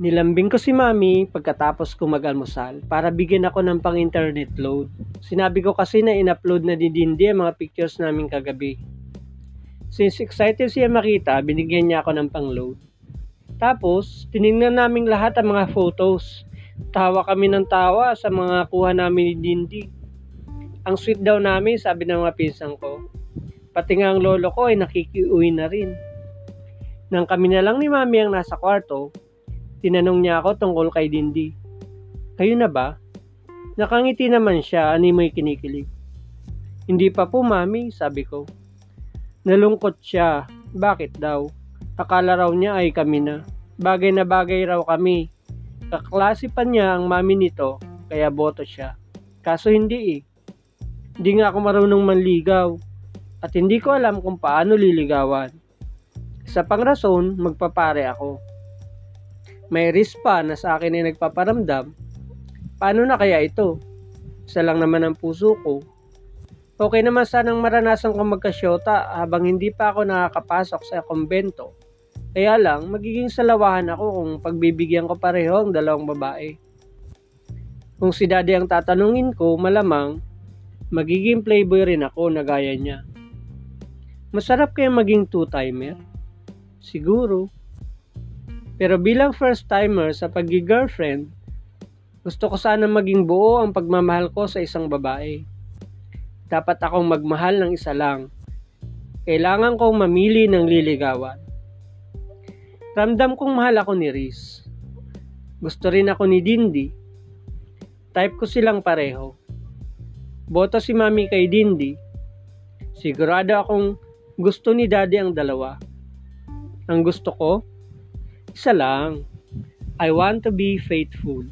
Nilambing ko si mami pagkatapos ko mag-almusal para bigyan ako ng pang-internet load. Sinabi ko kasi na in-upload na ni Dindi ang mga pictures namin kagabi. Since excited siya makita, binigyan niya ako ng pang-load. Tapos, tiningnan naming lahat ang mga photos. Tawa kami ng tawa sa mga kuha namin ni Dindi. Ang sweet daw namin, sabi ng mga pinsang ko. Pati nga ang lolo ko ay nakikiuwi na rin. Nang kami na lang ni mami ang nasa kwarto, Tinanong niya ako tungkol kay Dindi. Kayo na ba? Nakangiti naman siya, ani mo'y kinikilig. Hindi pa po, mami, sabi ko. Nalungkot siya. Bakit daw? Akala raw niya ay kami na. Bagay na bagay raw kami. Kaklase pa niya ang mami nito, kaya boto siya. Kaso hindi eh. Hindi nga ako marunong manligaw. At hindi ko alam kung paano liligawan. Sa pangrason, magpapare ako may risk pa na sa akin ay nagpaparamdam, paano na kaya ito? Isa lang naman ang puso ko. Okay naman sanang maranasan kong magkasyota habang hindi pa ako nakakapasok sa kumbento. Kaya lang, magiging salawahan ako kung pagbibigyan ko pareho ang dalawang babae. Kung si daddy ang tatanungin ko, malamang, magiging playboy rin ako na gaya niya. Masarap kaya maging two-timer? Siguro. Pero bilang first timer sa pagi-girlfriend, gusto ko sana maging buo ang pagmamahal ko sa isang babae. Dapat akong magmahal ng isa lang. Kailangan kong mamili ng liligawan. Ramdam kong mahal ako ni Riz. Gusto rin ako ni Dindi. Type ko silang pareho. Boto si Mami kay Dindi. Sigurado akong gusto ni Daddy ang dalawa. Ang gusto ko, isa lang. I want to be faithful.